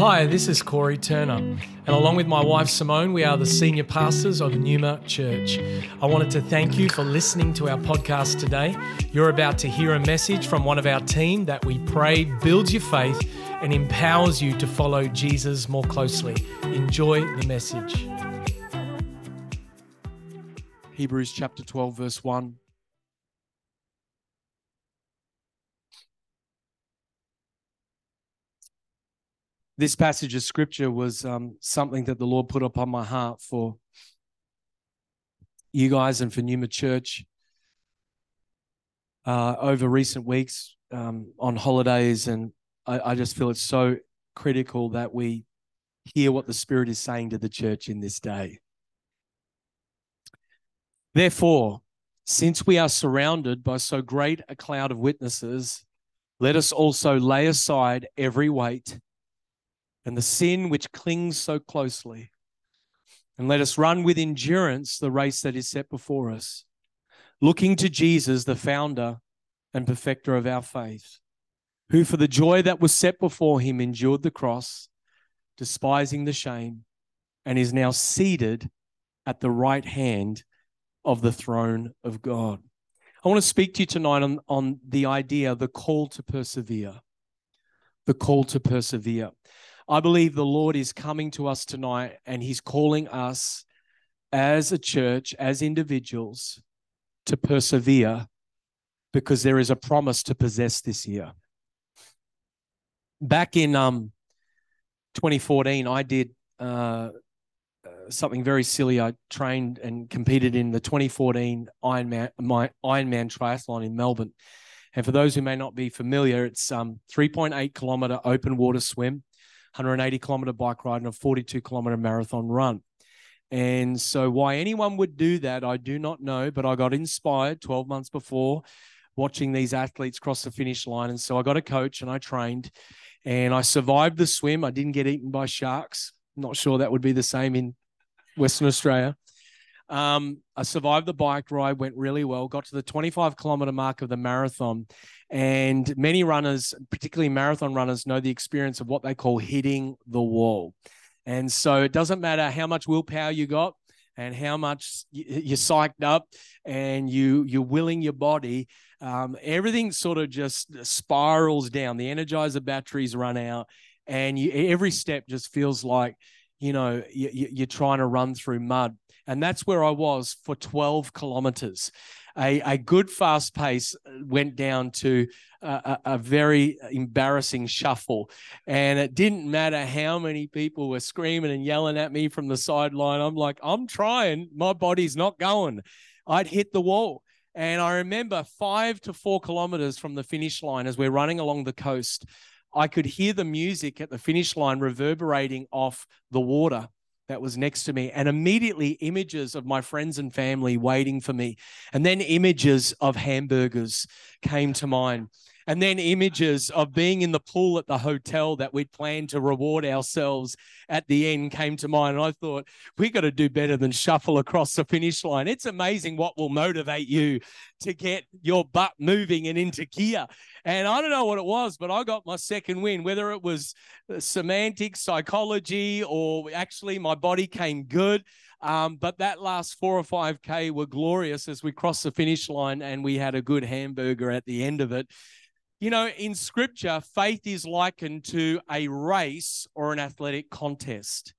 Hi, this is Corey Turner, and along with my wife Simone, we are the senior pastors of Numa Church. I wanted to thank you for listening to our podcast today. You're about to hear a message from one of our team that we pray builds your faith and empowers you to follow Jesus more closely. Enjoy the message. Hebrews chapter 12, verse 1. This passage of scripture was um, something that the Lord put upon my heart for you guys and for Numa Church uh, over recent weeks um, on holidays. And I, I just feel it's so critical that we hear what the Spirit is saying to the church in this day. Therefore, since we are surrounded by so great a cloud of witnesses, let us also lay aside every weight and the sin which clings so closely, and let us run with endurance the race that is set before us, looking to Jesus, the founder and perfecter of our faith, who for the joy that was set before him endured the cross, despising the shame, and is now seated at the right hand of the throne of God. I want to speak to you tonight on, on the idea, the call to persevere. The call to persevere. I believe the Lord is coming to us tonight and He's calling us as a church, as individuals, to persevere because there is a promise to possess this year. Back in um, 2014, I did uh, something very silly. I trained and competed in the 2014 Ironman, my Ironman triathlon in Melbourne. And for those who may not be familiar, it's um 3.8 kilometer open water swim, 180 kilometer bike ride, and a 42 kilometer marathon run. And so, why anyone would do that, I do not know, but I got inspired 12 months before watching these athletes cross the finish line. And so, I got a coach and I trained and I survived the swim. I didn't get eaten by sharks. not sure that would be the same in Western Australia. Um, I survived the bike ride, went really well, got to the 25 kilometer mark of the marathon. And many runners, particularly marathon runners, know the experience of what they call hitting the wall. And so it doesn't matter how much willpower you got and how much you're psyched up and you you're willing your body um, everything sort of just spirals down the energizer batteries run out and you, every step just feels like you know, you, are trying to run through mud. And that's where I was for 12 kilometers. A, a good fast pace uh, went down to a, a, very embarrassing shuffle. And it didn't matter how many people were screaming and yelling at me from the sideline. I'm like, I'm trying. My body's not going. I'd hit the wall. And I remember five to four kilometers from the finish line as we're running along the coast, I could hear the music at the finish line reverberating off the water that was next to me, and immediately images of my friends and family waiting for me. And then images of hamburgers came to mind. And then images of being in the pool at the hotel that we'd planned to reward ourselves at the end came to mind. And I thought, we got to do better than shuffle across the finish line. It's amazing what will motivate you to get your butt moving and into gear. And I don't know what it was, but I got my second win, whether it was semantic psychology or actually my body came good. Um, but that last four or 5K were glorious as we crossed the finish line and we had a good hamburger at the end of it. You know, in scripture, faith is likened to a race or an athletic contest.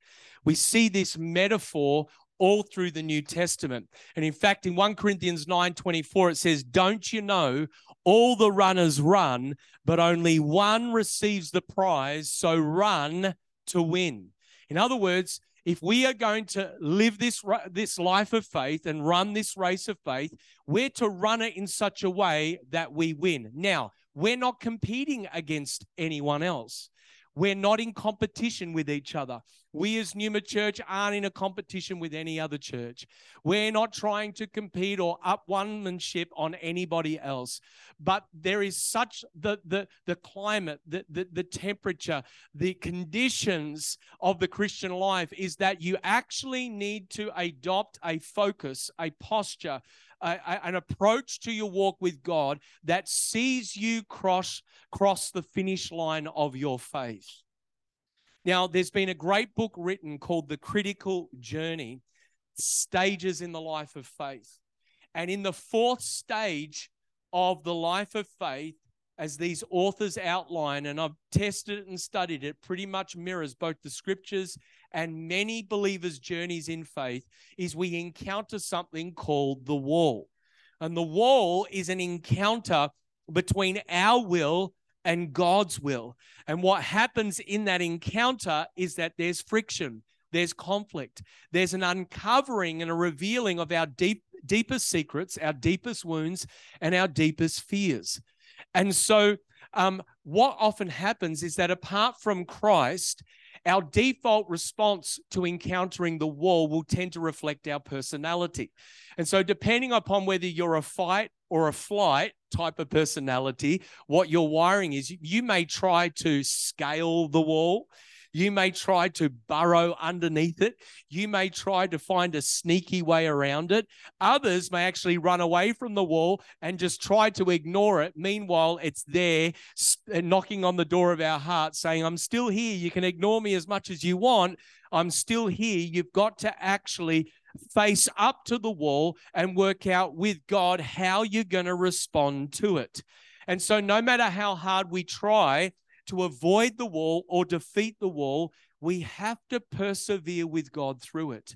We see this metaphor all through the New Testament. And in fact, in 1 Corinthians 9 24, it says, Don't you know all the runners run, but only one receives the prize, so run to win. In other words, if we are going to live this this life of faith and run this race of faith, we're to run it in such a way that we win. Now, we're not competing against anyone else. We're not in competition with each other. We as Numa Church aren't in a competition with any other church. We're not trying to compete or up onemanship on anybody else. But there is such the the the climate, the, the the temperature, the conditions of the Christian life is that you actually need to adopt a focus, a posture, a, an approach to your walk with God that sees you cross cross the finish line of your faith. Now, there's been a great book written called The Critical Journey Stages in the Life of Faith. And in the fourth stage of the life of faith, as these authors outline, and I've tested it and studied it, pretty much mirrors both the scriptures and many believers' journeys in faith, is we encounter something called the wall. And the wall is an encounter between our will and God's will. And what happens in that encounter is that there's friction, there's conflict, there's an uncovering and a revealing of our deep, deepest secrets, our deepest wounds, and our deepest fears. And so, um, what often happens is that apart from Christ, our default response to encountering the wall will tend to reflect our personality. And so, depending upon whether you're a fight or a flight type of personality, what your wiring is, you may try to scale the wall. You may try to burrow underneath it. You may try to find a sneaky way around it. Others may actually run away from the wall and just try to ignore it. Meanwhile, it's there uh, knocking on the door of our heart saying, I'm still here. You can ignore me as much as you want. I'm still here. You've got to actually face up to the wall and work out with God how you're going to respond to it. And so, no matter how hard we try, to avoid the wall or defeat the wall, we have to persevere with God through it.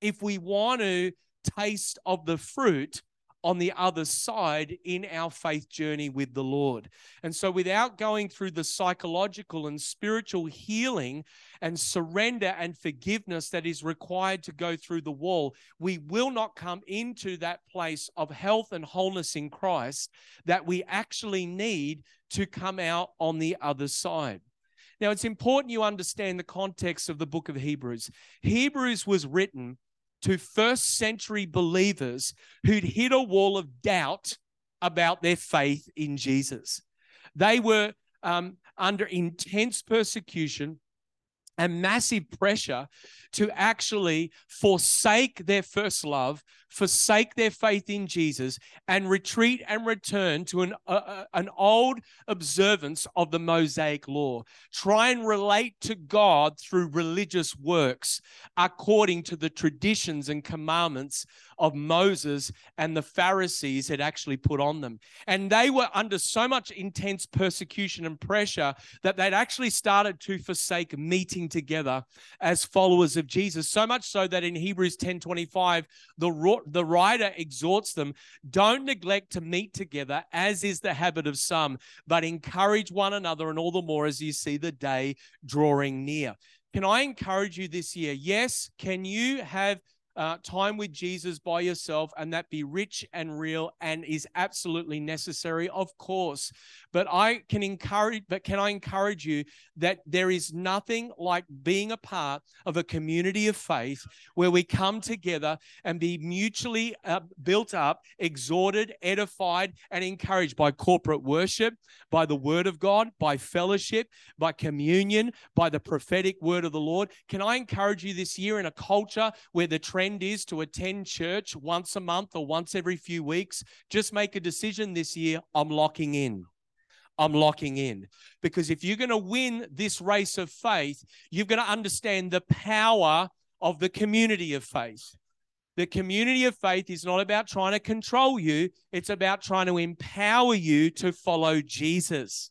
If we want to taste of the fruit on the other side in our faith journey with the Lord. And so, without going through the psychological and spiritual healing and surrender and forgiveness that is required to go through the wall, we will not come into that place of health and wholeness in Christ that we actually need to come out on the other side. Now, it's important you understand the context of the book of Hebrews. Hebrews was written to first century believers who'd hit a wall of doubt about their faith in Jesus. They were um, under intense persecution and massive pressure to actually forsake their first love, forsake their faith in Jesus, and retreat and return to an, uh, an old observance of the Mosaic law. Try and relate to God through religious works according to the traditions and commandments of Moses and the Pharisees had actually put on them. And they were under so much intense persecution and pressure that they'd actually started to forsake meeting together as followers of Jesus. So much so that in Hebrews 10 25, the, the writer exhorts them don't neglect to meet together, as is the habit of some, but encourage one another, and all the more as you see the day drawing near. Can I encourage you this year? Yes, can you have uh, time with Jesus by yourself and that be rich and real and is absolutely necessary, of course. But I can encourage, but can I encourage you that there is nothing like being a part of a community of faith where we come together and be mutually uh, built up, exhorted, edified, and encouraged by corporate worship, by the word of God, by fellowship, by communion, by the prophetic word of the Lord. Can I encourage you this year in a culture where the trend is to attend church once a month or once every few weeks? Just make a decision this year. I'm locking in. I'm locking in. Because if you're going to win this race of faith, you've got to understand the power of the community of faith. The community of faith is not about trying to control you, it's about trying to empower you to follow Jesus.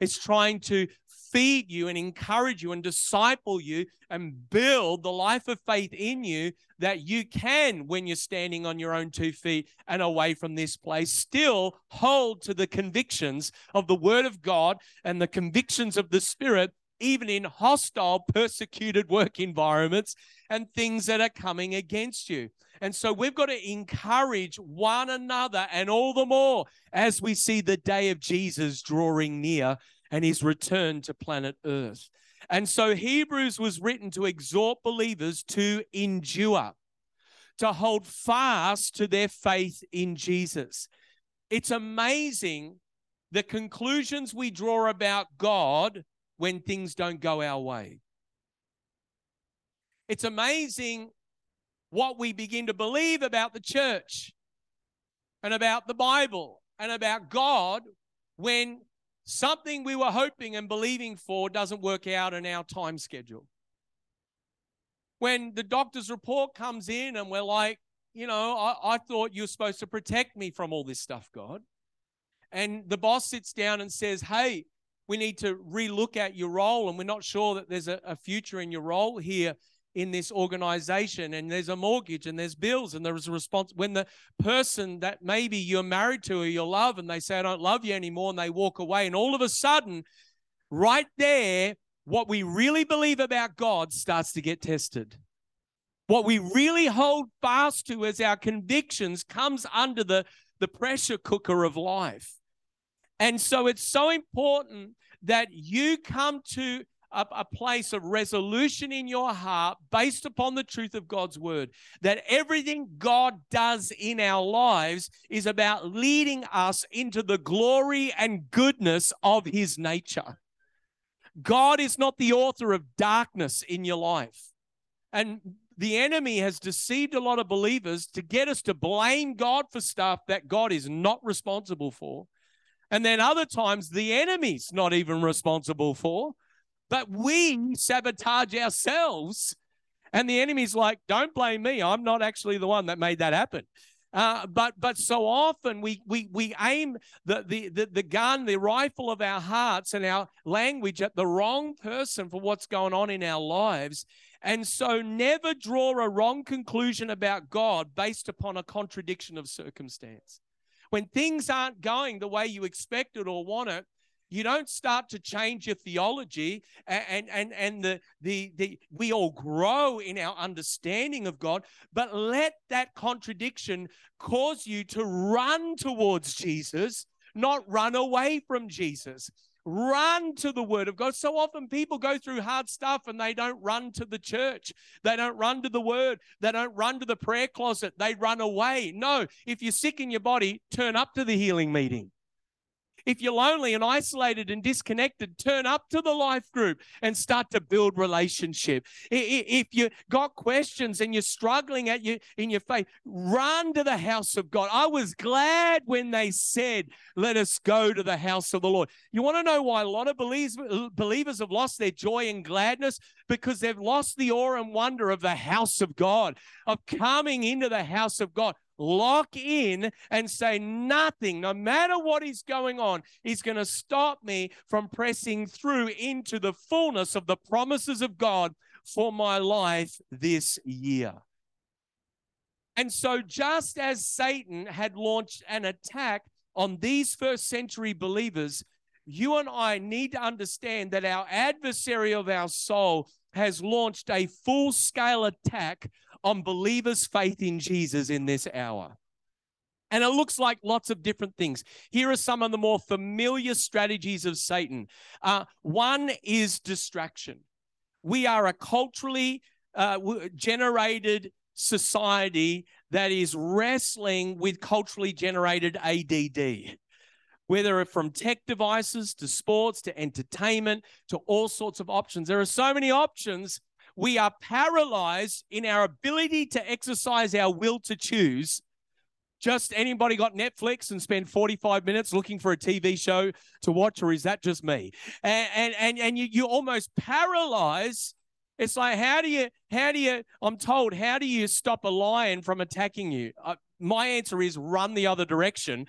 It's trying to feed you and encourage you and disciple you and build the life of faith in you that you can, when you're standing on your own two feet and away from this place, still hold to the convictions of the Word of God and the convictions of the Spirit, even in hostile, persecuted work environments and things that are coming against you. And so we've got to encourage one another and all the more as we see the day of Jesus drawing near and his return to planet Earth. And so Hebrews was written to exhort believers to endure, to hold fast to their faith in Jesus. It's amazing the conclusions we draw about God when things don't go our way. It's amazing what we begin to believe about the church and about the Bible and about God when something we were hoping and believing for doesn't work out in our time schedule. When the doctor's report comes in and we're like, you know, I, I thought you were supposed to protect me from all this stuff, God. And the boss sits down and says, hey, we need to relook at your role, and we're not sure that there's a, a future in your role here in this organization and there's a mortgage and there's bills and there's a response when the person that maybe you're married to or you love and they say i don't love you anymore and they walk away and all of a sudden right there what we really believe about god starts to get tested. What we really hold fast to as our convictions comes under the the pressure cooker of life. And so it's so important that you come to a, a, place of resolution in your heart based upon the truth of God's word. That everything God does in our lives is about leading us into the glory and goodness of his nature. God is not the author of darkness in your life. And the enemy has deceived a lot of believers to get us to blame God for stuff that God is not responsible for. And then other times the enemy's not even responsible for. But we sabotage ourselves. And the enemy's like, don't blame me. I'm not actually the one that made that happen. Uh, but but so often we we we aim the, the the the gun, the rifle of our hearts and our language at the wrong person for what's going on in our lives. And so never draw a wrong conclusion about God based upon a contradiction of circumstance. When things aren't going the way you expected or want it, you don't start to change your theology and and and the the the we all grow in our understanding of God but let that contradiction cause you to run towards Jesus not run away from Jesus run to the word of God. So often people go through hard stuff and they don't run to the church. They don't run to the word. They don't run to the prayer closet. They run away. No, if you're sick in your body, turn up to the healing meeting. If you're lonely and isolated and disconnected, turn up to the life group and start to build relationship. If you got questions and you're struggling at your in your faith, run to the house of God. I was glad when they said, "Let us go to the house of the Lord." You want to know why a lot of believers have lost their joy and gladness because they've lost the awe and wonder of the house of God, of coming into the house of God lock in and say nothing, no matter what is going on, is going to stop me from pressing through into the fullness of the promises of God for my life this year. And so, just as Satan had launched an attack on these first century believers, you and I need to understand that our adversary of our soul has launched a full scale attack on believers' faith in Jesus in this hour. And it looks like lots of different things. Here are some of the more familiar strategies of Satan. Uh, one is distraction. We are a culturally uh, generated society that is wrestling with culturally generated ADD. Whether it's from tech devices to sports to entertainment to all sorts of options. There are so many options we are paralyzed in our ability to exercise our will to choose. Just anybody got Netflix and spend 45 minutes looking for a TV show to watch, or is that just me? And and and, and you, you almost paralyze. It's like how do you how do you I'm told how do you stop a lion from attacking you? Uh, my answer is run the other direction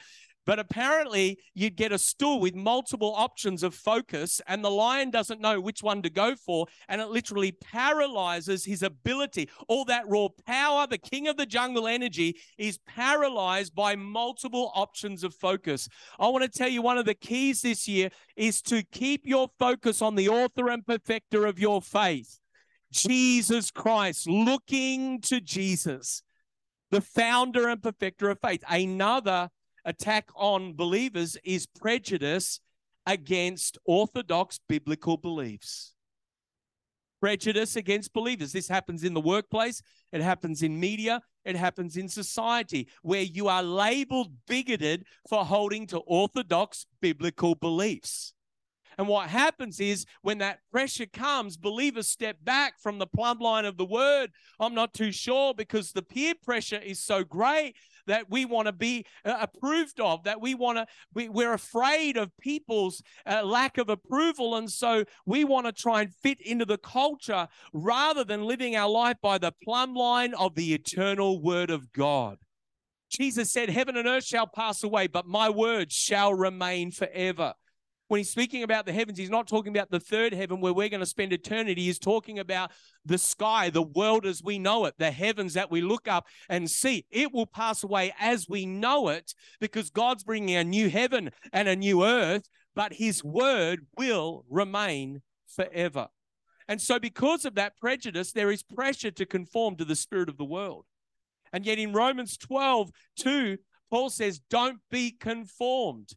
but apparently, you'd get a stool with multiple options of focus, and the lion doesn't know which one to go for, and it literally paralyzes his ability. All that raw power, the king of the jungle energy, is paralyzed by multiple options of focus. I want to tell you one of the keys this year is to keep your focus on the author and perfecter of your faith. Jesus Christ, looking to Jesus, the founder and perfecter of faith. Another attack on believers is prejudice against orthodox biblical beliefs. Prejudice against believers. This happens in the workplace, it happens in media, it happens in society, where you are labeled bigoted for holding to orthodox biblical beliefs. And what happens is when that pressure comes, believers step back from the plumb line of the word. I'm not too sure because the peer pressure is so great that we want to be uh, approved of, that we want to, we, we're afraid of people's uh, lack of approval. And so we want to try and fit into the culture rather than living our life by the plumb line of the eternal word of God. Jesus said, Heaven and earth shall pass away, but my words shall remain forever when he's speaking about the heavens, he's not talking about the third heaven where we're going to spend eternity. He's talking about the sky, the world as we know it, the heavens that we look up and see. It will pass away as we know it because God's bringing a new heaven and a new earth, but his word will remain forever. And so, because of that prejudice, there is pressure to conform to the spirit of the world. And yet, in Romans 12, 2, Paul says, Don't be conformed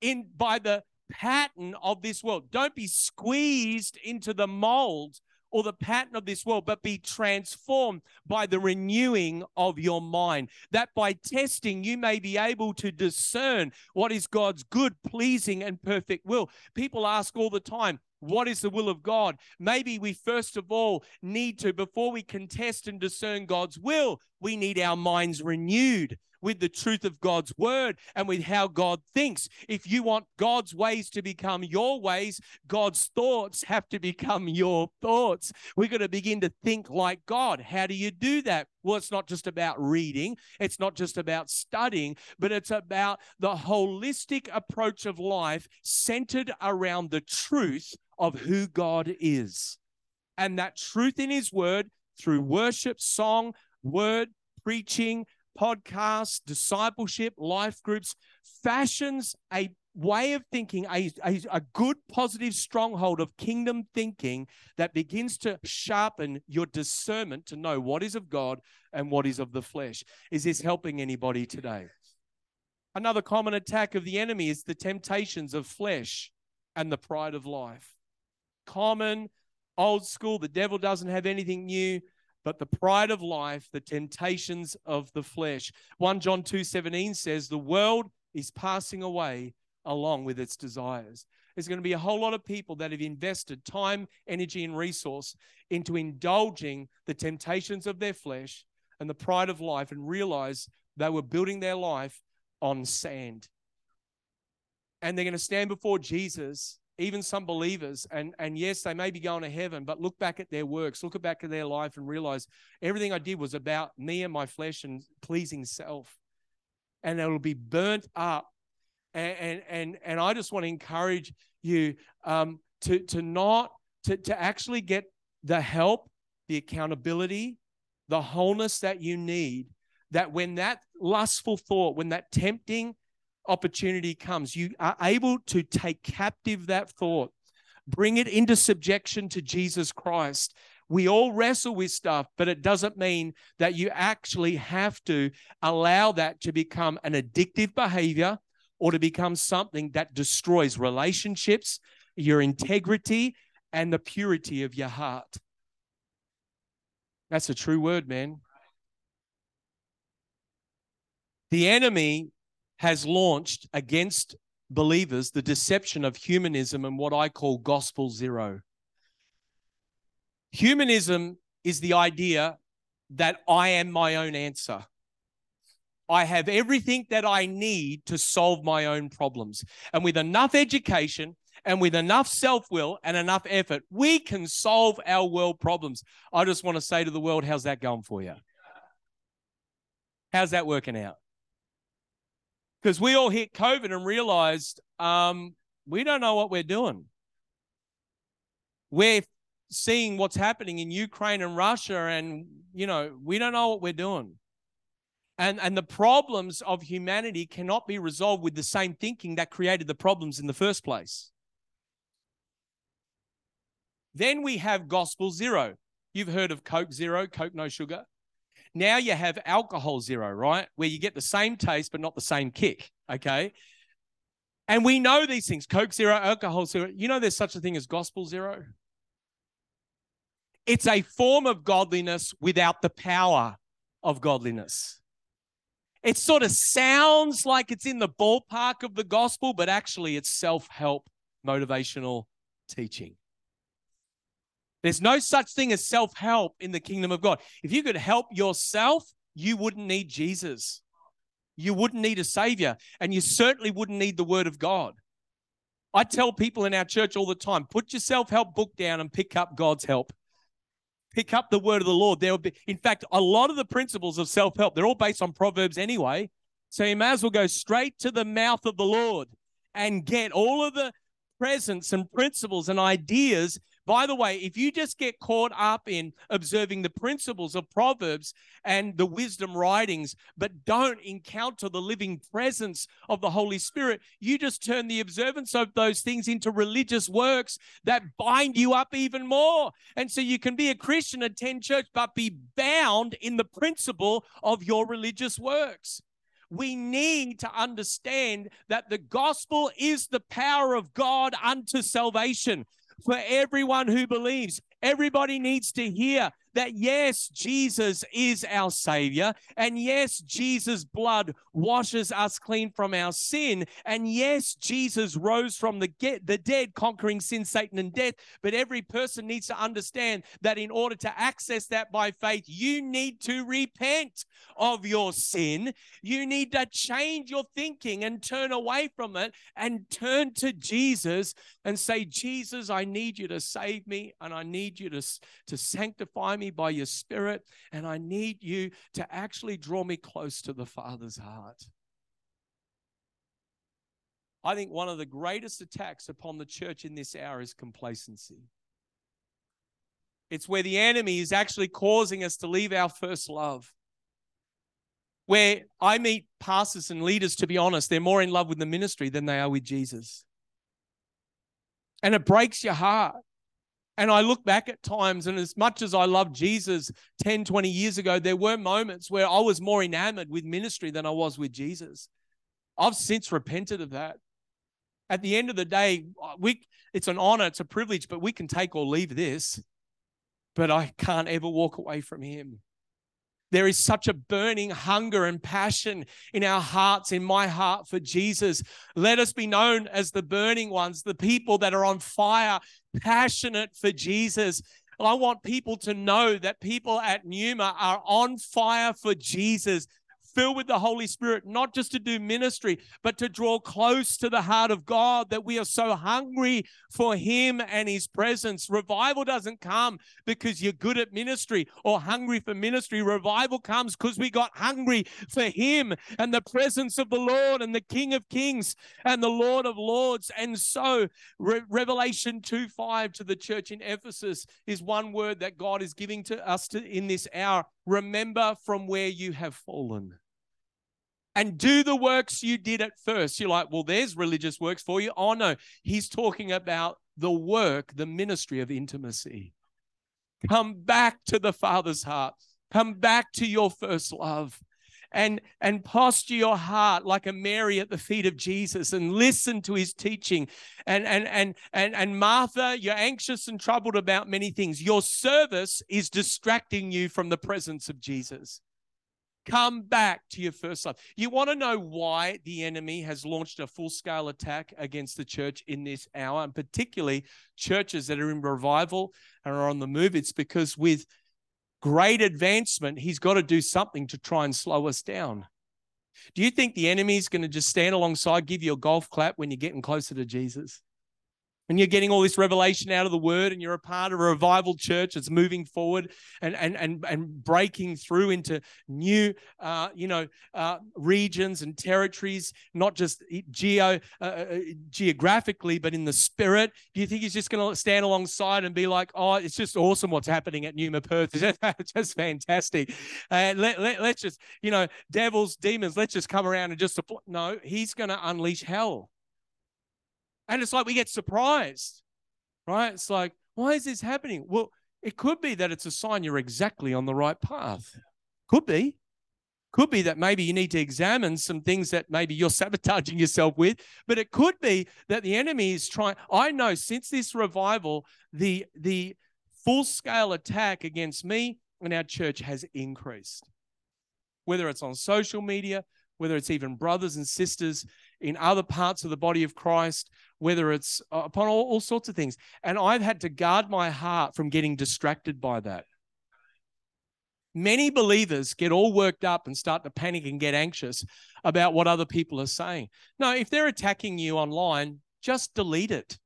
in by the pattern of this world. Don't be squeezed into the mold or the pattern of this world, but be transformed by the renewing of your mind. That by testing, you may be able to discern what is God's good, pleasing, and perfect will. People ask all the time, what is the will of God? Maybe we first of all need to, before we contest and discern God's will, we need our minds renewed with the truth of God's word and with how God thinks. If you want God's ways to become your ways, God's thoughts have to become your thoughts. We're going to begin to think like God. How do you do that? Well, it's not just about reading, it's not just about studying, but it's about the holistic approach of life centered around the truth of who God is. And that truth in His Word through worship, song, word, preaching, podcasts, discipleship, life groups, fashions a way of thinking, a, a, a, good positive stronghold of kingdom thinking that begins to sharpen your discernment to know what is of God and what is of the flesh. Is this helping anybody today? Another common attack of the enemy is the temptations of flesh and the pride of life. Common, old school, the devil doesn't have anything new but the pride of life, the temptations of the flesh. 1 John 2 17 says, The world is passing away along with its desires. There's going to be a whole lot of people that have invested time, energy, and resource into indulging the temptations of their flesh and the pride of life and realize they were building their life on sand. And they're going to stand before Jesus even some believers, and, and yes, they may be going to heaven, but look back at their works, look back at their life, and realize everything I did was about me and my flesh and pleasing self. And it'll be burnt up. And, and, and, and I just want to encourage you um, to, to not, to, to actually get the help, the accountability, the wholeness that you need. That when that lustful thought, when that tempting opportunity comes, you are able to take captive that thought, bring it into subjection to Jesus Christ. We all wrestle with stuff, but it doesn't mean that you actually have to allow that to become an addictive behavior or to become something that destroys relationships, your integrity, and the purity of your heart. That's a true word, man. The enemy has launched against believers the deception of humanism and what I call gospel zero. Humanism is the idea that I am my own answer. I have everything that I need to solve my own problems. And with enough education and with enough self will and enough effort, we can solve our world problems. I just want to say to the world, how's that going for you? How's that working out? Because we all hit COVID and realized um, we don't know what we're doing. We're seeing what's happening in Ukraine and Russia, and you know we don't know what we're doing. And and the problems of humanity cannot be resolved with the same thinking that created the problems in the first place. Then we have gospel zero. You've heard of Coke Zero, Coke no sugar. Now you have alcohol zero, right? Where you get the same taste, but not the same kick. Okay. And we know these things Coke zero, alcohol zero. You know, there's such a thing as gospel zero. It's a form of godliness without the power of godliness. It sort of sounds like it's in the ballpark of the gospel, but actually it's self help motivational teaching. There's no such thing as self help in the kingdom of God. If you could help yourself, you wouldn't need Jesus. you wouldn't need a savior, and you certainly wouldn't need the word of God. I tell people in our church all the time put your self help book down and pick up God's help. Pick up the word of the Lord. There will be, in fact, a lot of the principles of self help, they're all based on Proverbs anyway. So you may as well go straight to the mouth of the Lord and get all of the presence and principles and ideas by the way, if you just get caught up in observing the principles of Proverbs and the wisdom writings, but don't encounter the living presence of the Holy Spirit, you just turn the observance of those things into religious works that bind you up even more. And so you can be a Christian, attend church, but be bound in the principle of your religious works we need to understand that the gospel is the power of God unto salvation for everyone who believes. Everybody needs to hear that yes, Jesus is our Savior, and yes, Jesus' blood washes us clean from our sin, and yes, Jesus rose from the, get, the dead, conquering sin, Satan, and death. But every person needs to understand that in order to access that by faith, you need to repent of your sin. You need to change your thinking and turn away from it and turn to Jesus and say, Jesus, I need you to save me, and I need you to, to sanctify me by your spirit, and I need you to actually draw me close to the Father's heart. I think one of the greatest attacks upon the church in this hour is complacency. It's where the enemy is actually causing us to leave our first love. Where I meet pastors and leaders, to be honest, they're more in love with the ministry than they are with Jesus. And it breaks your heart. And I look back at times, and as much as I loved Jesus 10, 20 years ago, there were moments where I was more enamored with ministry than I was with Jesus. I've since repented of that. At the end of the day, uh, we it's an honor, it's a privilege, but we can take or leave this. But I can't ever walk away from him. There is such a burning hunger and passion in our hearts, in my heart for Jesus. Let us be known as the burning ones, the people that are on fire, passionate for Jesus. I want people to know that people at Numa are on fire for Jesus filled with the Holy Spirit, not just to do ministry, but to draw close to the heart of God, that we are so hungry for Him and His presence. Revival doesn't come because you're good at ministry or hungry for ministry. Revival comes because we got hungry for Him and the presence of the Lord and the King of Kings and the Lord of Lords. And so, Re- Revelation 2 5 to the church in Ephesus is one word that God is giving to us to, in this hour. Remember from where you have fallen and do the works you did at first. You're like, well, there's religious works for you. Oh, no, he's talking about the work, the ministry of intimacy. Come back to the Father's heart, come back to your first love. And, and posture your heart like a Mary at the feet of Jesus and listen to his teaching. And, and, and, and, and Martha, you're anxious and troubled about many things. Your service is distracting you from the presence of Jesus. Come back to your first love. You want to know why the enemy has launched a full scale attack against the church in this hour, and particularly churches that are in revival and are on the move? It's because with great advancement, he's got to do something to try and slow us down. Do you think the enemy is going to just stand alongside, give you a golf clap when you're getting closer to Jesus? And you're getting all this revelation out of the word and you're a part of a revival church that's moving forward and and and, and breaking through into new uh, you know uh, regions and territories not just geo uh, uh, geographically but in the spirit. Do you think he's just going to stand alongside and be like oh it's just awesome what's happening at Numa Perth. It's just fantastic. Uh, let, let, let's just you know devils demons let's just come around and just no he's going to unleash hell and it's like we get surprised, right? It's like, why is this happening? Well, it could be that it's a sign you're exactly on the right path. Could be. Could be that maybe you need to examine some things that maybe you're sabotaging yourself with, but it could be that the enemy is trying. I know since this revival, the the full scale attack against me and our church has increased. Whether it's on social media, whether it's even brothers and sisters in other parts of the body of Christ, whether it's uh, upon all, all sorts of things. And I've had to guard my heart from getting distracted by that. Many believers get all worked up and start to panic and get anxious about what other people are saying. No, if they're attacking you online, just delete it.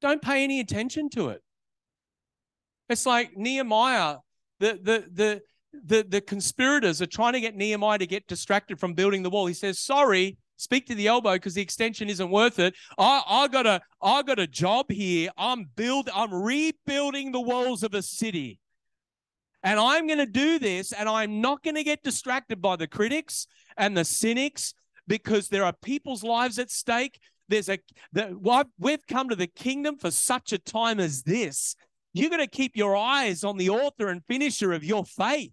Don't pay any attention to it. It's like Nehemiah, the, the, the, the, the conspirators are trying to get Nehemiah to get distracted from building the wall. He says, Sorry, speak to the elbow because the extension isn't worth it. I, I got a I got a job here. I'm build I'm rebuilding the walls of a city. And I'm going to do this, and I'm not going to get distracted by the critics and the cynics because there are people's lives at stake. There's a the, we've come to the kingdom for such a time as this. You're going to keep your eyes on the author and finisher of your faith.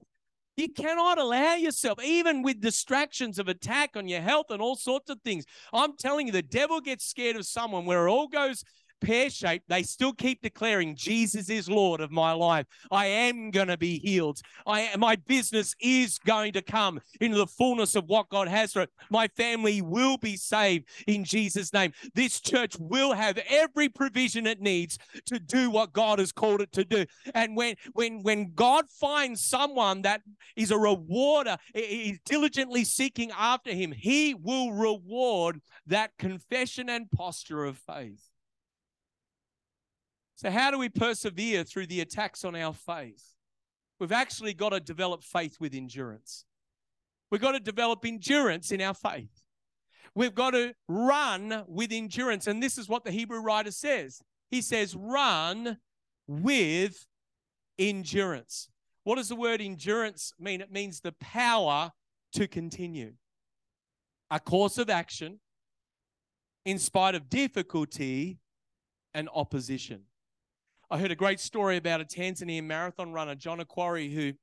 You cannot allow yourself, even with distractions of attack on your health and all sorts of things. I'm telling you, the devil gets scared of someone where it all goes pear shaped, they still keep declaring Jesus is Lord of my life. I am going to be healed. I my business is going to come into the fullness of what God has for it. My family will be saved in Jesus' name. This church will have every provision it needs to do what God has called it to do. And when when when God finds someone that is a rewarder, is diligently seeking after him, he will reward that confession and posture of faith. So, how do we persevere through the attacks on our faith? We've actually got to develop faith with endurance. We've got to develop endurance in our faith. We've got to run with endurance. And this is what the Hebrew writer says he says, run with endurance. What does the word endurance mean? It means the power to continue, a course of action in spite of difficulty and opposition. I heard a great story about a Tanzanian marathon runner, John Akhwari, who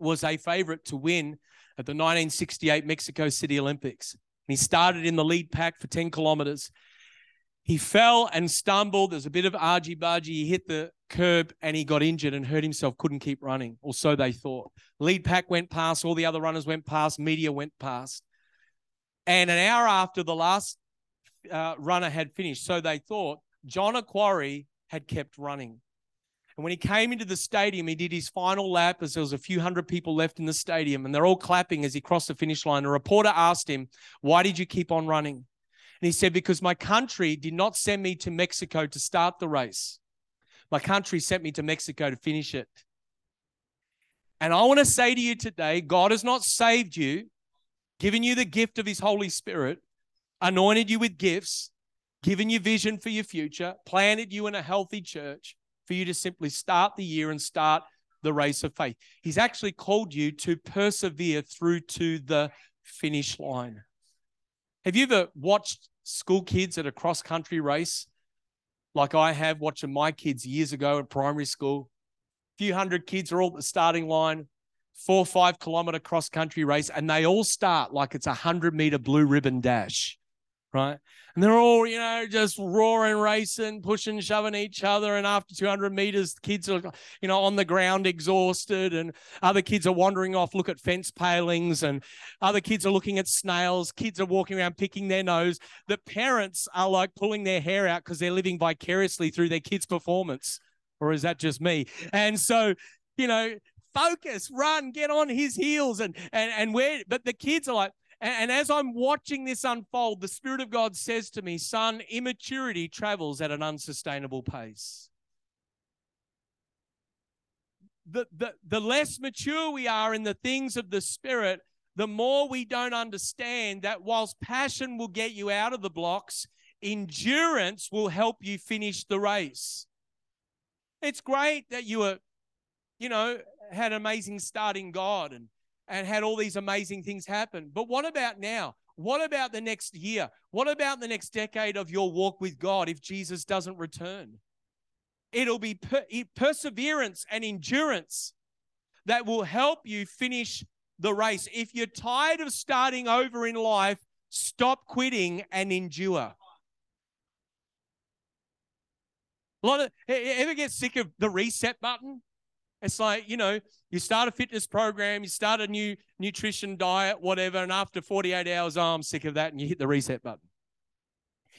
was a favorite to win at the 1968 Mexico City Olympics. he started in the lead pack for 10 kilometers. He fell and stumbled. There's a bit of argy bargy. He hit the curb and he got injured and hurt himself, couldn't keep running, or so they thought. Lead pack went past, all the other runners went past, media went past. And an hour after the last uh, runner had finished, so they thought, John Akhwari had kept running. And when he came into the stadium, he did his final lap as there was a few hundred people left in the stadium, and they're all clapping as he crossed the finish line. A reporter asked him, Why did you keep on running? And he said, Because my country did not send me to Mexico to start the race. My country sent me to Mexico to finish it. And I want to say to you today God has not saved you, given you the gift of his Holy Spirit, anointed you with gifts, given you vision for your future, planted you in a healthy church for you to simply start the year and start the race of faith. He's actually called you to persevere through to the finish line. Have you ever watched school kids at a cross country race like I have watching my kids years ago in primary school? A few hundred kids are all at the starting line, four or five kilometer cross country race, and they all start like it's a hundred meter blue ribbon dash right? And they're all, you know, just roaring, racing, pushing, shoving each other. And after 200 meters, kids are, you know, on the ground exhausted. And other kids are wandering off, look at fence palings. And other kids are looking at snails. Kids are walking around picking their nose. The parents are like pulling their hair out because they're living vicariously through their kids' performance. Or is that just me? And so, you know, focus, run, get on his heels. And, and, and where, but the kids are like, and, as I'm watching this unfold, the Spirit of God says to me, Son, immaturity travels at an unsustainable pace. The, the, the less mature we are in the things of the Spirit, the more we don't understand that whilst passion will get you out of the blocks, endurance will help you finish the race. It's great that you were, you know, had an amazing start in God and and had all these amazing things happen. But what about now? What about the next year? What about the next decade of your walk with God if Jesus doesn't return? It'll be per- perseverance and endurance that will help you finish the race. If you're tired of starting over in life, stop quitting and endure. A lot of ever get sick of the reset button? It's like, you know, you start a fitness program, you start a new nutrition diet, whatever, and after 48 hours, oh, I'm sick of that, and you hit the reset button.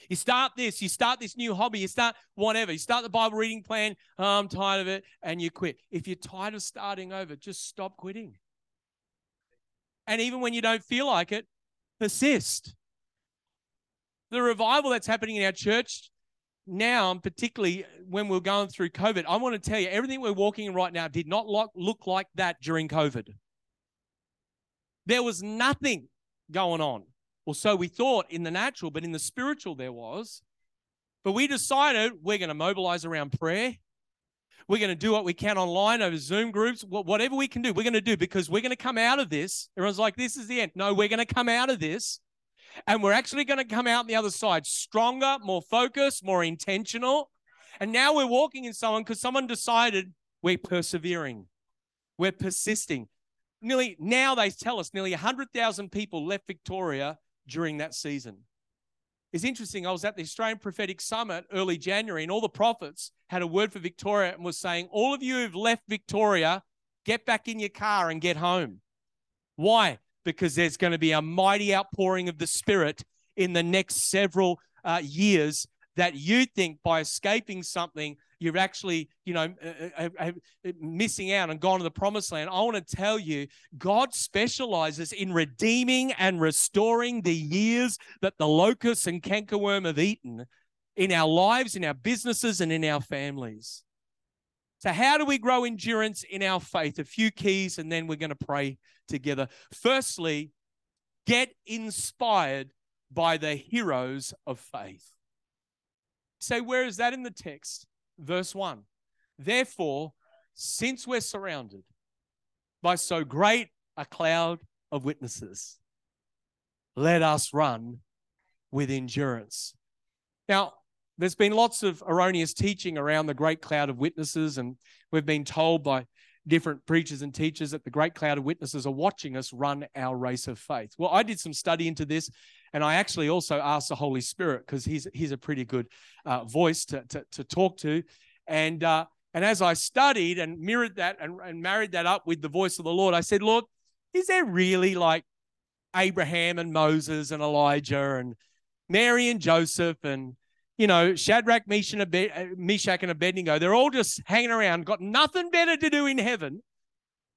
You start this, you start this new hobby, you start whatever, you start the Bible reading plan. Oh, I'm tired of it, and you quit. If you're tired of starting over, just stop quitting. And even when you don't feel like it, persist. The revival that's happening in our church now, particularly when we're going through COVID, I want to tell you everything we're walking in right now did not look like that during COVID. There was nothing going on. Or so we thought in the natural, but in the spiritual there was. But we decided we're going to mobilize around prayer. We're going to do what we can online over Zoom groups, whatever we can do, we're going to do because we're going to come out of this. Everyone's like, this is the end. No, we're going to come out of this and we're actually going to come out the other side stronger, more focused, more intentional. And now we're walking in someone because someone decided we're persevering, we're persisting. Nearly now they tell us nearly 100,000 people left Victoria during that season. It's interesting. I was at the Australian Prophetic Summit early January, and all the prophets had a word for Victoria and was saying, All of you who've left Victoria, get back in your car and get home. Why? Because there's going to be a mighty outpouring of the Spirit in the next several uh, years that you think by escaping something you're actually you know uh, uh, uh, missing out and gone to the promised land i want to tell you god specializes in redeeming and restoring the years that the locusts and cankerworm have eaten in our lives in our businesses and in our families so, how do we grow endurance in our faith? A few keys, and then we're going to pray together. Firstly, get inspired by the heroes of faith. Say, where is that in the text? Verse 1. Therefore, since we're surrounded by so great a cloud of witnesses, let us run with endurance. Now, there's been lots of erroneous teaching around the great cloud of witnesses, and we've been told by different preachers and teachers that the great cloud of witnesses are watching us run our race of faith. Well, I did some study into this, and I actually also asked the Holy Spirit because he's he's a pretty good uh, voice to, to, to talk to, and uh, and as I studied and mirrored that and, and married that up with the voice of the Lord, I said, Lord, is there really like Abraham and Moses and Elijah and Mary and Joseph and you know, Shadrach, uh, Meshach, and Abednego, they're all just hanging around, got nothing better to do in heaven,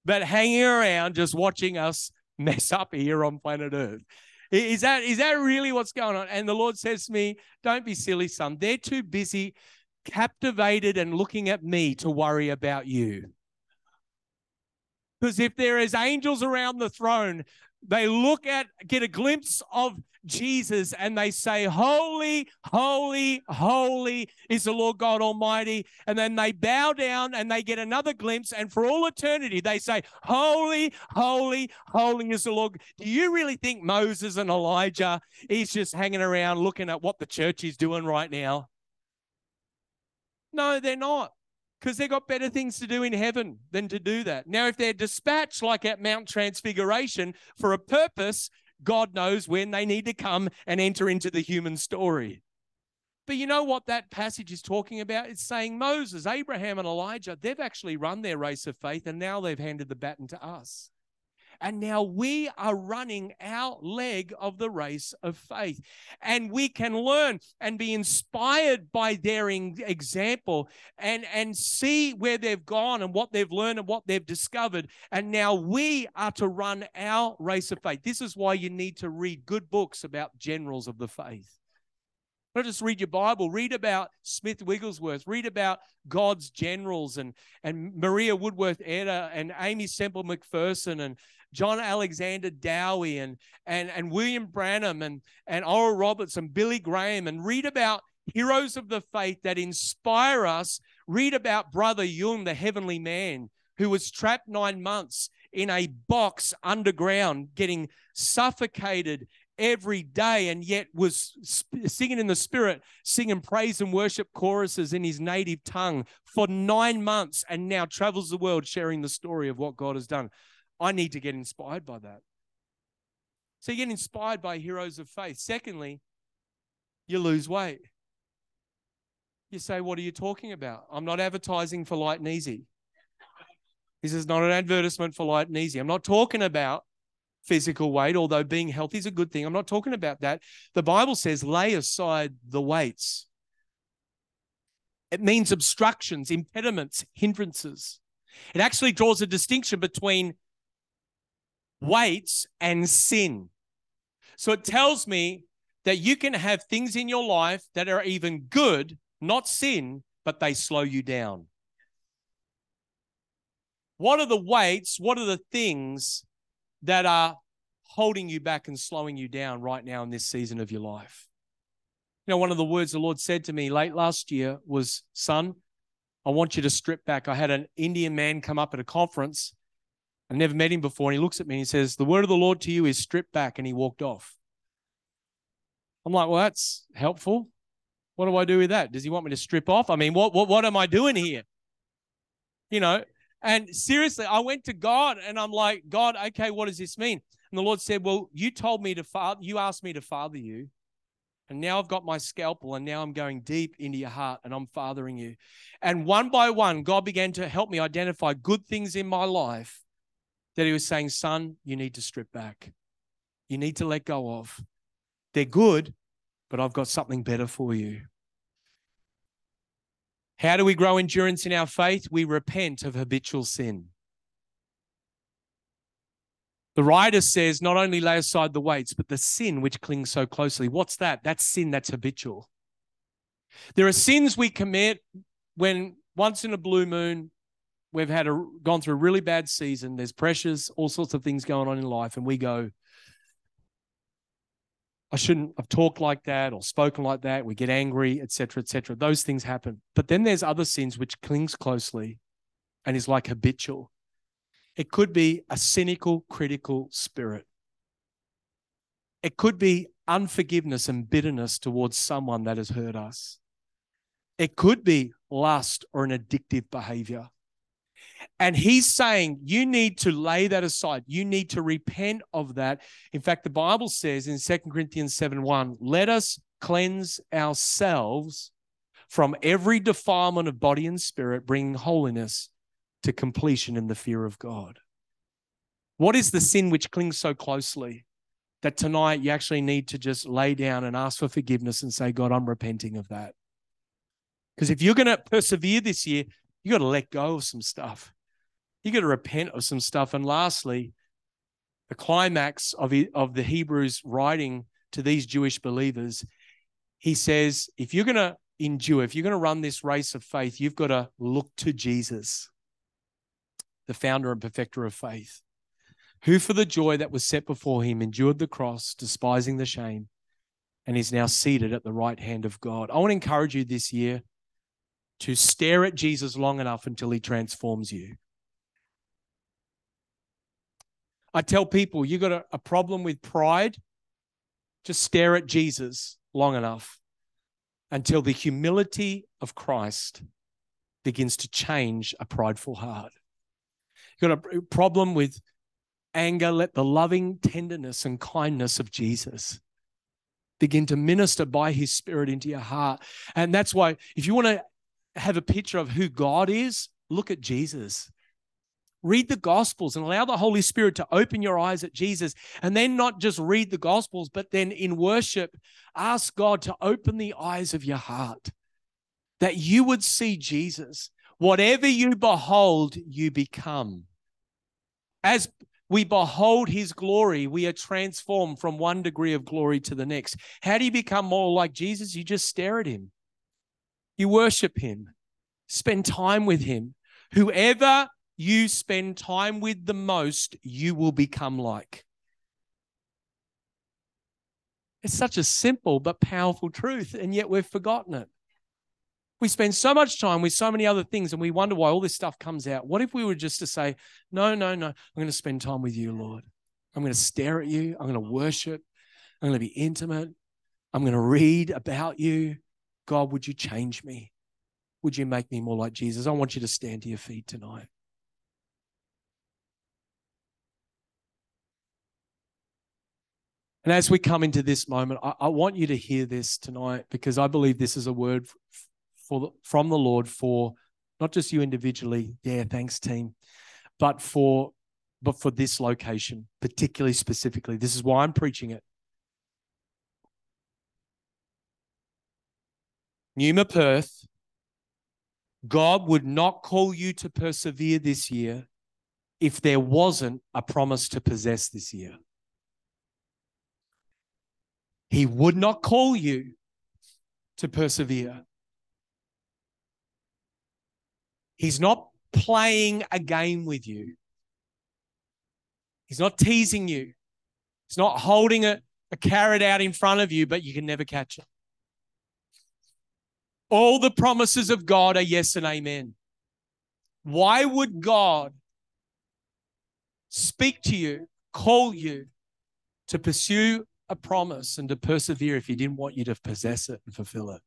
but hanging around just watching us mess up here on planet Earth. Is that is that really what's going on? And the Lord says to me, Don't be silly, son. They're too busy captivated and looking at me to worry about you. Because if there is angels around the throne, they look at, get a glimpse of Jesus and they say, Holy, holy, holy is the Lord God Almighty. And then they bow down and they get another glimpse. And for all eternity, they say, Holy, holy, holy is the Lord. Do you really think Moses and Elijah is just hanging around looking at what the church is doing right now? No, they're not because they've got better things to do in heaven than to do that. Now, if they're dispatched like at Mount Transfiguration for a purpose, God knows when they need to come and enter into the human story. But you know what that passage is talking about? It's saying Moses, Abraham, and Elijah, they've actually run their race of faith and now they've handed the baton to us. And now we are running our leg of the race of faith. And we can learn and be inspired by their example and, and see where they've gone and what they've learned and what they've discovered. And now we are to run our race of faith. This is why you need to read good books about generals of the faith. Not just read your Bible, read about Smith Wigglesworth, read about God's generals and, and Maria Woodworth Etter and Aimee Semple McPherson and John Alexander Dowie and, and, and William Branham and, and Oral Roberts and Billy Graham and read about heroes of the faith that inspire us. Read about Brother Yun, the heavenly man, who was trapped nine months in a box underground, getting suffocated every day, and yet was singing in the spirit, singing praise and worship choruses in his native tongue for nine months, and now travels the world sharing the story of what God has done. I need to get inspired by that. So you get inspired by heroes of faith. Secondly, you lose weight. You say, What are you talking about? I'm not advertising for light and easy. This is not an advertisement for light and easy. I'm not talking about physical weight, although being healthy is a good thing. I'm not talking about that. The Bible says, lay aside the weights. It means obstructions, impediments, hindrances. It actually draws a distinction between weights and sin. So it tells me that you can have things in your life that are even good, not sin, but they slow you down. What are the weights? What are the things that are holding you back and slowing you down right now in this season of your life? You know, one of the words the Lord said to me late last year was, Son, I want you to strip back. I had an Indian man come up at a conference. I never met him before. And he looks at me and he says, The word of the Lord to you is strip back. And he walked off. I'm like, Well, that's helpful. What do I do with that? Does he want me to strip off? I mean, what what what am I doing here? You know, and seriously, I went to God and I'm like, God, okay, what does this mean? And the Lord said, Well, you told me to father, you asked me to father you. And now I've got my scalpel, and now I'm going deep into your heart and I'm fathering you. And one by one, God began to help me identify good things in my life that He was saying, Son, you need to strip back. You need to let go of. They're good, but I've got something better for you. How do we grow endurance in our faith? We repent of habitual sin. The writer says, not only lay aside the weights, but the sin which clings so closely. What's that? That's sin that's habitual. There are sins we commit when once in a blue moon we've had a gone through a really bad season. There's pressures, all sorts of things going on in life, and we go, I shouldn't have talked like that or spoken like that. We get angry, etc., etc. Those things happen. But then there's other sins which clings closely and is like habitual. It could be a cynical, critical spirit. It could be unforgiveness and bitterness towards someone that has hurt us. It could be lust or an addictive behavior. And he's saying you need to lay that aside. You need to repent of that. In fact, the Bible says in 2 Corinthians 7 1, let us cleanse ourselves from every defilement of body and spirit, bringing holiness to completion in the fear of God. What is the sin which clings so closely that tonight you actually need to just lay down and ask for forgiveness and say, God, I'm repenting of that? Because if you're going to persevere this year, you got to let go of some stuff. You got to repent of some stuff. And lastly, the climax of, of the Hebrews writing to these Jewish believers, he says, if you're going to endure, if you're going to run this race of faith, you've got to look to Jesus, the founder and perfecter of faith, who for the joy that was set before him endured the cross, despising the shame, and is now seated at the right hand of God. I want to encourage you this year to stare at Jesus long enough until he transforms you. I tell people, you got a, a problem with pride, just stare at Jesus long enough until the humility of Christ begins to change a prideful heart. You got a problem with anger, let the loving tenderness and kindness of Jesus begin to minister by his spirit into your heart. And that's why, if you want to have a picture of who God is, look at Jesus. Read the Gospels and allow the Holy Spirit to open your eyes at Jesus. And then not just read the Gospels, but then in worship, ask God to open the eyes of your heart that you would see Jesus. Whatever you behold, you become. As we behold his glory, we are transformed from one degree of glory to the next. How do you become more like Jesus? You just stare at him. You worship him, spend time with him. Whoever you spend time with the most, you will become like. It's such a simple but powerful truth, and yet we've forgotten it. We spend so much time with so many other things and we wonder why all this stuff comes out. What if we were just to say, No, no, no, I'm going to spend time with you, Lord. I'm going to stare at you. I'm going to worship. I'm going to be intimate. I'm going to read about you. God, would you change me? Would you make me more like Jesus? I want you to stand to your feet tonight. And as we come into this moment, I, I, want you to hear this tonight because I believe this is a word for, from the Lord for not just you individually, yeah, thanks, team, but for but for this location, particularly specifically. This is why I'm preaching it. Numa Perth, God would not call you to persevere this year if there wasn't a promise to possess this year. He would not call you to persevere. He's not playing a game with you. He's not teasing you. He's not holding a, a carrot out in front of you, but you can never catch it. All the promises of God are yes and amen. Why would God speak to you, call you to pursue a promise and to persevere if He didn't want you to possess it and fulfill it?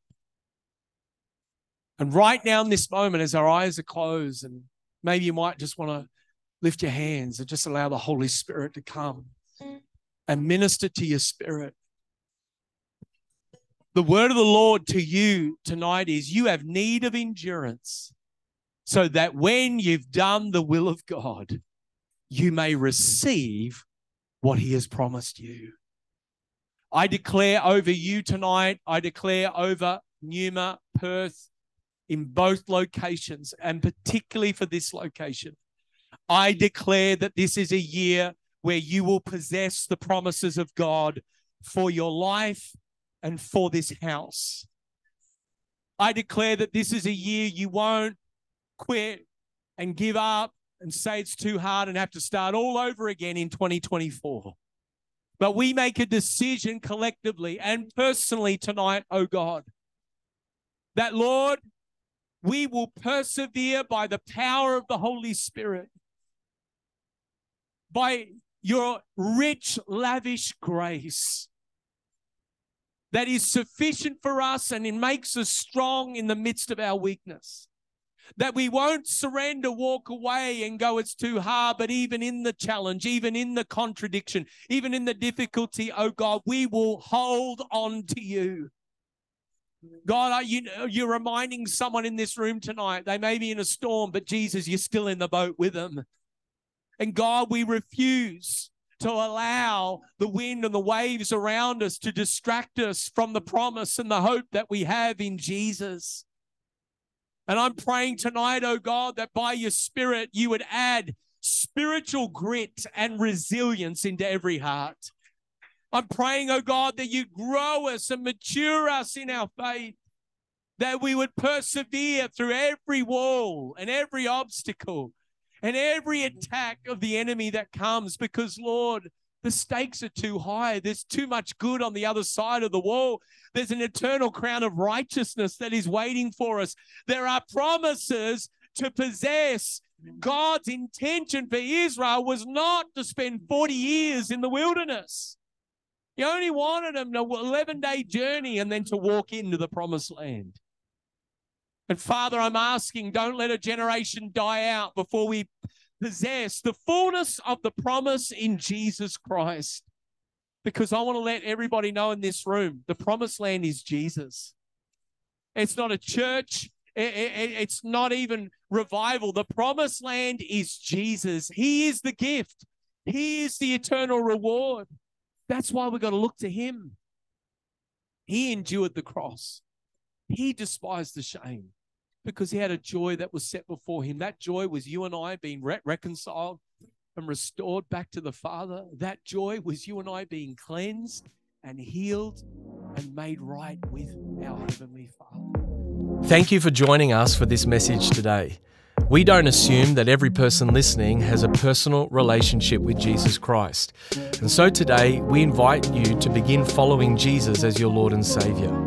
And right now, in this moment, as our eyes are closed, and maybe you might just want to lift your hands and just allow the Holy Spirit to come and minister to your spirit. The word of the Lord to you tonight is you have need of endurance so that when you've done the will of God, you may receive what he has promised you. I declare over you tonight, I declare over Numa, Perth, in both locations, and particularly for this location. I declare that this is a year where you will possess the promises of God for your life and for this house. I declare that this is a year you won't quit and give up and say it's too hard and have to start all over again in 2024. But we make a decision collectively and personally tonight, oh God, that Lord, we will persevere by the power of the Holy Spirit, by your rich, lavish grace that is sufficient for us and it makes us strong in the midst of our weakness. That we won't surrender, walk away, and go, it's too hard. But even in the challenge, even in the contradiction, even in the difficulty, oh God, we will hold on to you. God, are you, you're reminding someone in this room tonight, they may be in a storm, but Jesus, you're still in the boat with them. And God, we refuse to allow the wind and the waves around us to distract us from the promise and the hope that we have in Jesus. And I'm praying tonight, oh God, that by your spirit you would add spiritual grit and resilience into every heart. I'm praying, oh God, that you grow us and mature us in our faith, that we would persevere through every wall and every obstacle and every attack of the enemy that comes because, Lord, the stakes are too high. There's too much good on the other side of the wall. There's an eternal crown of righteousness that is waiting for us. There are promises to possess. God's intention for Israel was not to spend 40 years in the wilderness. He only wanted them to 11 day journey and then to walk into the promised land. And Father, I'm asking, don't let a generation die out before we possess the fullness of the promise in Jesus Christ. Because I want to let everybody know in this room the promised land is Jesus. It's not a church, it's not even revival. The promised land is Jesus. He is the gift, He is the eternal reward. That's why we've got to look to Him. He endured the cross, He despised the shame because he had a joy that was set before him. That joy was you and I being re- reconciled and restored back to the Father. That joy was you and I being cleansed and healed and made right with our Heavenly Father. Thank you for joining us for this message today. We don't assume that every person listening has a personal relationship with Jesus Christ. And so today, we invite you to begin following Jesus as your Lord and Savior.